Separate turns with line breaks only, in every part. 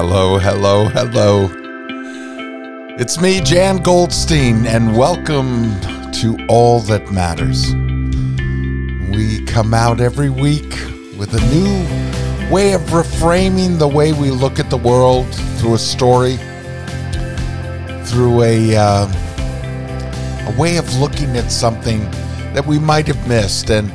Hello, hello, hello. It's me, Jan Goldstein, and welcome to All That Matters. We come out every week with a new way of reframing the way we look at the world through a story, through a, uh, a way of looking at something that we might have missed. And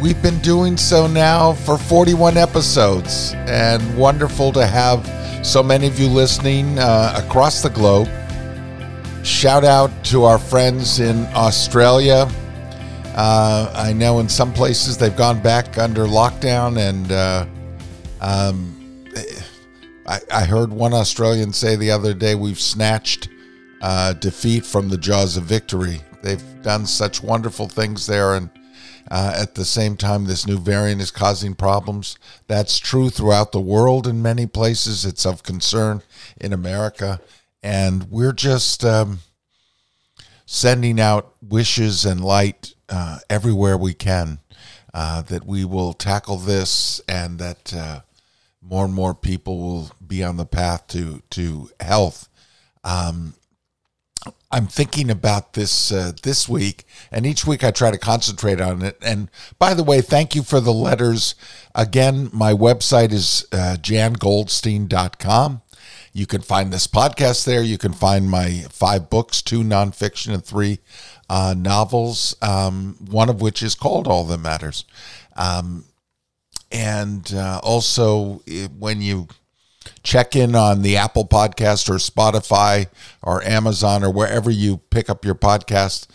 We've been doing so now for 41 episodes, and wonderful to have so many of you listening uh, across the globe. Shout out to our friends in Australia. Uh, I know in some places they've gone back under lockdown, and uh, um, I, I, heard one Australian say the other day we've snatched uh, defeat from the jaws of victory. They've done such wonderful things there, and uh, at the same time, this new variant is causing problems. That's true throughout the world in many places. It's of concern in America. And we're just um, sending out wishes and light uh, everywhere we can uh, that we will tackle this and that uh, more and more people will be on the path to, to health. Um, I'm thinking about this uh, this week, and each week I try to concentrate on it. And by the way, thank you for the letters. Again, my website is uh, jangoldstein.com. You can find this podcast there. You can find my five books, two nonfiction and three uh, novels, um, one of which is called All That Matters. Um, and uh, also, when you check in on the Apple Podcast or Spotify or Amazon or wherever you pick up your podcast.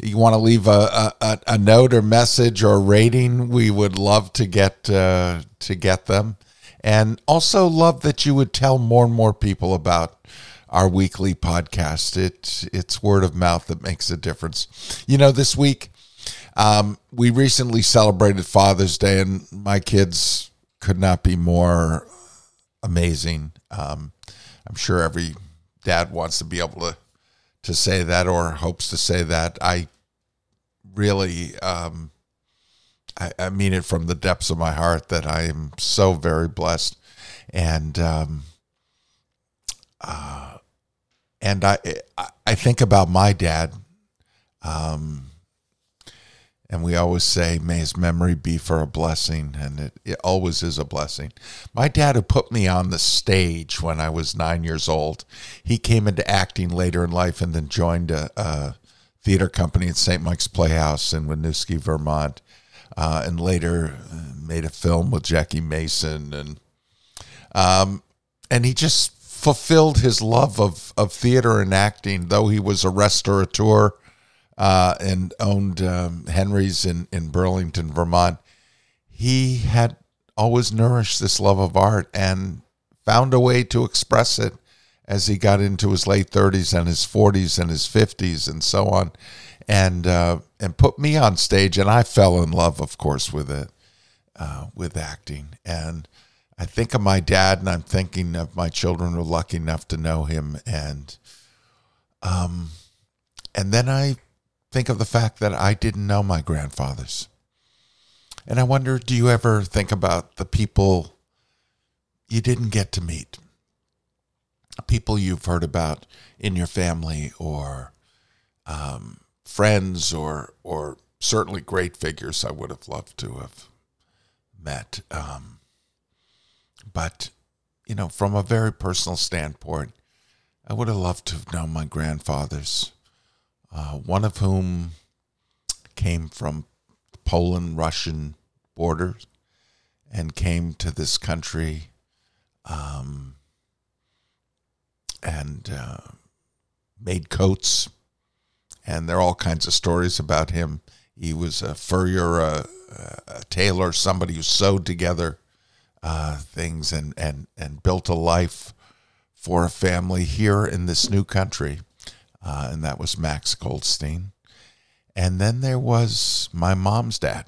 You want to leave a, a, a note or message or rating? We would love to get uh, to get them, and also love that you would tell more and more people about our weekly podcast. It's it's word of mouth that makes a difference. You know, this week um, we recently celebrated Father's Day, and my kids could not be more amazing. Um, I'm sure every dad wants to be able to to say that or hopes to say that. I really, um, I, I, mean it from the depths of my heart that I am so very blessed, and um, uh, and I I think about my dad. Um, and we always say, may his memory be for a blessing. And it, it, always is a blessing. My dad, who put me on the stage when I was nine years old, he came into acting later in life and then joined a, a theater company at St. Mike's Playhouse in Winooski, Vermont. Uh, and later uh, made a film with Jackie Mason. And, um, and he just fulfilled his love of, of theater and acting, though he was a restaurateur uh, and owned um, Henry's in, in Burlington, Vermont, he had always nourished this love of art and found a way to express it as he got into his late 30s and his 40s and his 50s and so on. And uh, and put me on stage and I fell in love of course with it uh, with acting. And I think of my dad and I'm thinking of my children who are lucky enough to know him. And um and then I think of the fact that I didn't know my grandfathers. And I wonder do you ever think about the people you didn't get to meet? People you've heard about in your family or um, friends or, or certainly great figures I would have loved to have met. Um, but, you know, from a very personal standpoint, I would have loved to have known my grandfathers uh, one of whom came from Poland Russian borders and came to this country um, and uh, made coats. And there are all kinds of stories about him. He was a furrier, a, a tailor, somebody who sewed together uh, things and, and, and built a life for a family here in this new country uh, and that was Max Goldstein. And then there was my mom's dad,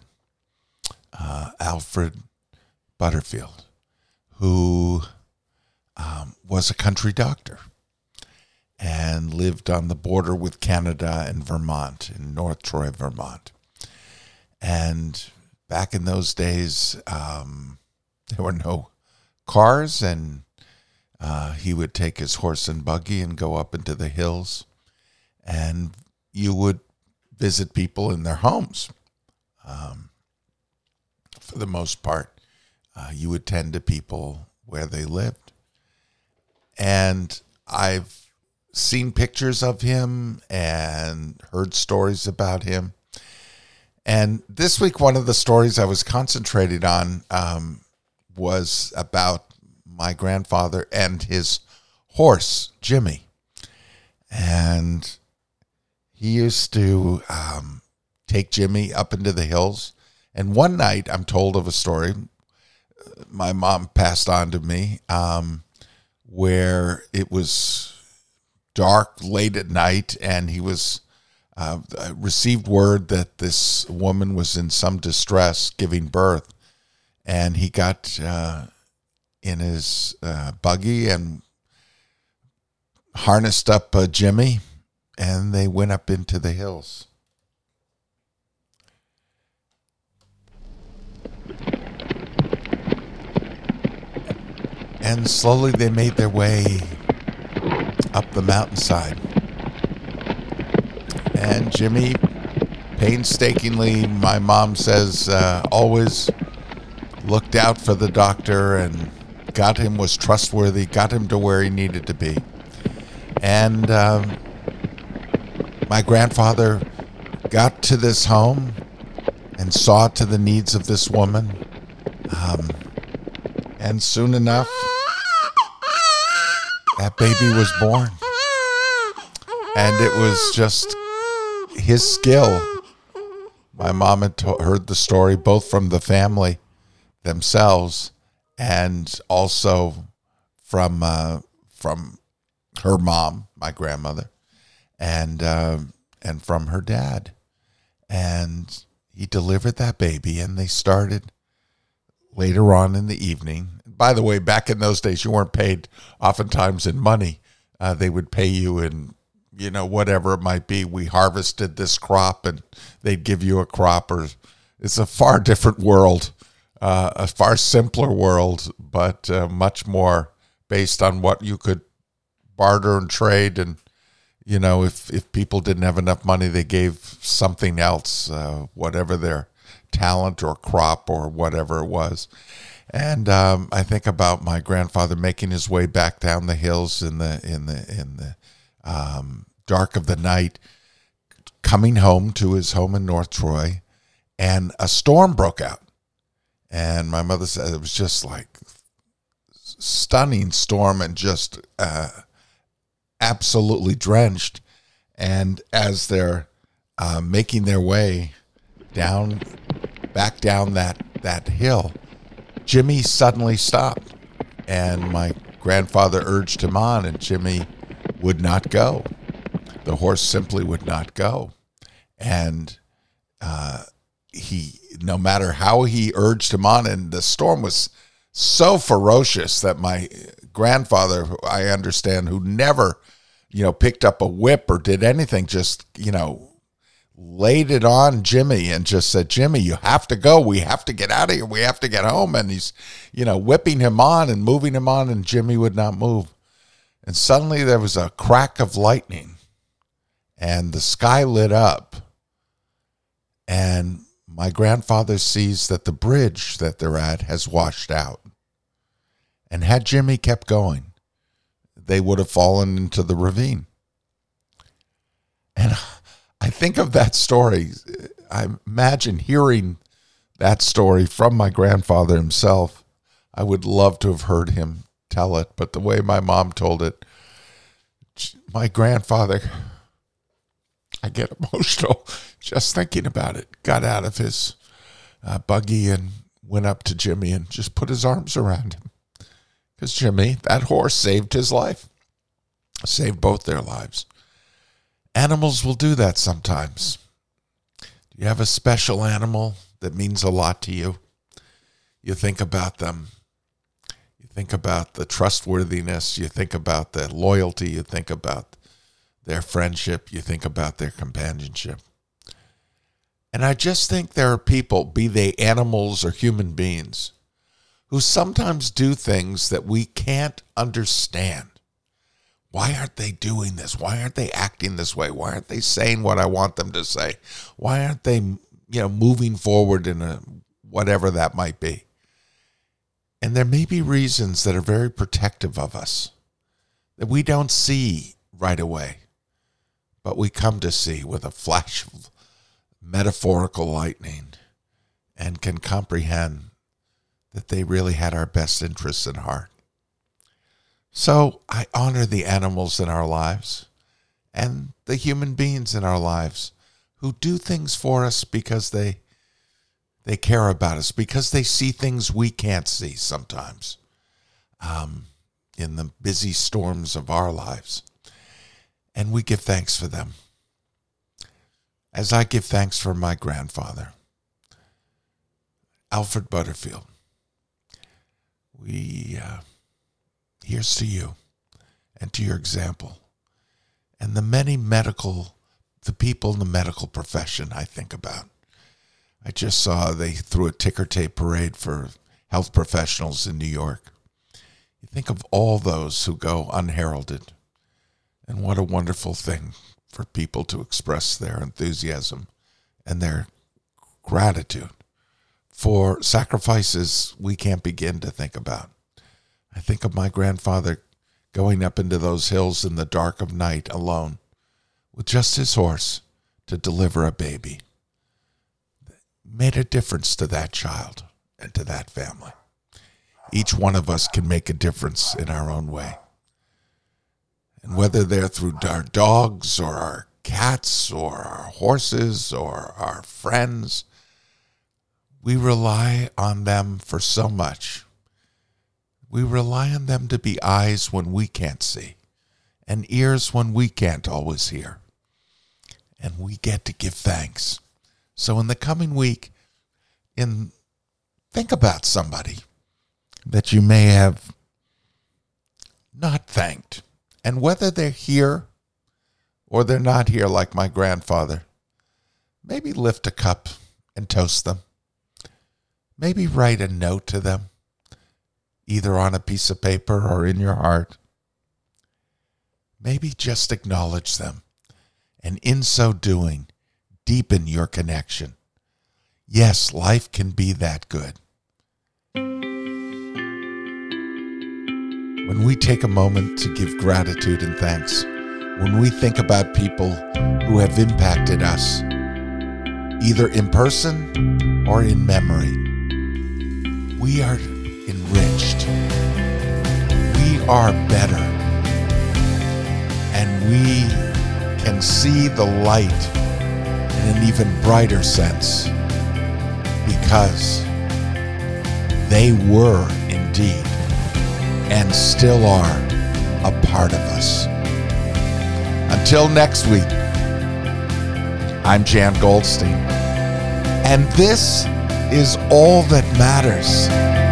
uh, Alfred Butterfield, who um, was a country doctor and lived on the border with Canada and Vermont, in North Troy, Vermont. And back in those days, um, there were no cars, and uh, he would take his horse and buggy and go up into the hills, and you would visit people in their homes. Um, for the most part, uh, you would tend to people where they lived. And I've seen pictures of him and heard stories about him. And this week, one of the stories I was concentrated on um, was about my grandfather and his horse, Jimmy. And he used to um, take Jimmy up into the hills. And one night, I'm told of a story my mom passed on to me um, where it was dark late at night and he was uh, received word that this woman was in some distress giving birth and he got uh, in his uh, buggy and harnessed up uh, Jimmy, and they went up into the hills. And slowly they made their way up the mountainside. And Jimmy, painstakingly, my mom says, uh, always looked out for the doctor and got him, was trustworthy, got him to where he needed to be. And um, my grandfather got to this home and saw to the needs of this woman. Um, and soon enough, that baby was born. And it was just his skill. My mom had to- heard the story both from the family themselves and also from uh, from her mom, my grandmother, and uh, and from her dad, and he delivered that baby, and they started later on in the evening. By the way, back in those days, you weren't paid oftentimes in money. Uh, they would pay you in, you know, whatever it might be. We harvested this crop, and they'd give you a crop. Or it's a far different world, uh, a far simpler world, but uh, much more based on what you could barter and trade. And you know, if if people didn't have enough money, they gave something else, uh, whatever their talent or crop or whatever it was. And um, I think about my grandfather making his way back down the hills in the in the in the um, dark of the night, coming home to his home in North Troy, and a storm broke out. And my mother said it was just like stunning storm and just uh, absolutely drenched. And as they're uh, making their way down, back down that that hill, Jimmy suddenly stopped, and my grandfather urged him on, and Jimmy would not go. The horse simply would not go, and uh, he, no matter how he urged him on, and the storm was so ferocious that my grandfather, I understand, who never, you know, picked up a whip or did anything, just you know, laid it on Jimmy and just said, Jimmy, you have to go. We have to get out of here. We have to get home. And he's, you know, whipping him on and moving him on, and Jimmy would not move. And suddenly there was a crack of lightning, and the sky lit up. And my grandfather sees that the bridge that they're at has washed out. And had Jimmy kept going, they would have fallen into the ravine. And I think of that story. I imagine hearing that story from my grandfather himself. I would love to have heard him tell it, but the way my mom told it, my grandfather, I get emotional just thinking about it. Got out of his uh, buggy and went up to Jimmy and just put his arms around him. Because Jimmy, that horse saved his life, saved both their lives. Animals will do that sometimes. Do you have a special animal that means a lot to you? You think about them. You think about the trustworthiness. You think about the loyalty. You think about their friendship. You think about their companionship. And I just think there are people, be they animals or human beings, who sometimes do things that we can't understand. Why aren't they doing this? Why aren't they acting this way? Why aren't they saying what I want them to say? Why aren't they, you know, moving forward in a whatever that might be? And there may be reasons that are very protective of us that we don't see right away, but we come to see with a flash of metaphorical lightning and can comprehend that they really had our best interests in heart. So I honor the animals in our lives and the human beings in our lives who do things for us because they they care about us because they see things we can't see sometimes um, in the busy storms of our lives. And we give thanks for them. As I give thanks for my grandfather, Alfred Butterfield, we, uh, here's to you and to your example and the many medical, the people in the medical profession I think about. I just saw they threw a ticker tape parade for health professionals in New York. You think of all those who go unheralded, and what a wonderful thing for people to express their enthusiasm and their gratitude for sacrifices we can't begin to think about. I think of my grandfather going up into those hills in the dark of night alone with just his horse to deliver a baby made a difference to that child and to that family. Each one of us can make a difference in our own way. And whether they're through our dogs or our cats or our horses or our friends, we rely on them for so much. We rely on them to be eyes when we can't see and ears when we can't always hear. And we get to give thanks so in the coming week, in think about somebody that you may have not thanked. And whether they're here or they're not here like my grandfather, maybe lift a cup and toast them. Maybe write a note to them, either on a piece of paper or in your heart. Maybe just acknowledge them. And in so doing, deepen your connection. Yes, life can be that good. When we take a moment to give gratitude and thanks, when we think about people who have impacted us, either in person or in memory, we are enriched. We are better. And we can see the light in an even brighter sense because they were indeed and still are a part of us. Until next week, I'm Jan Goldstein, and this is all that matters.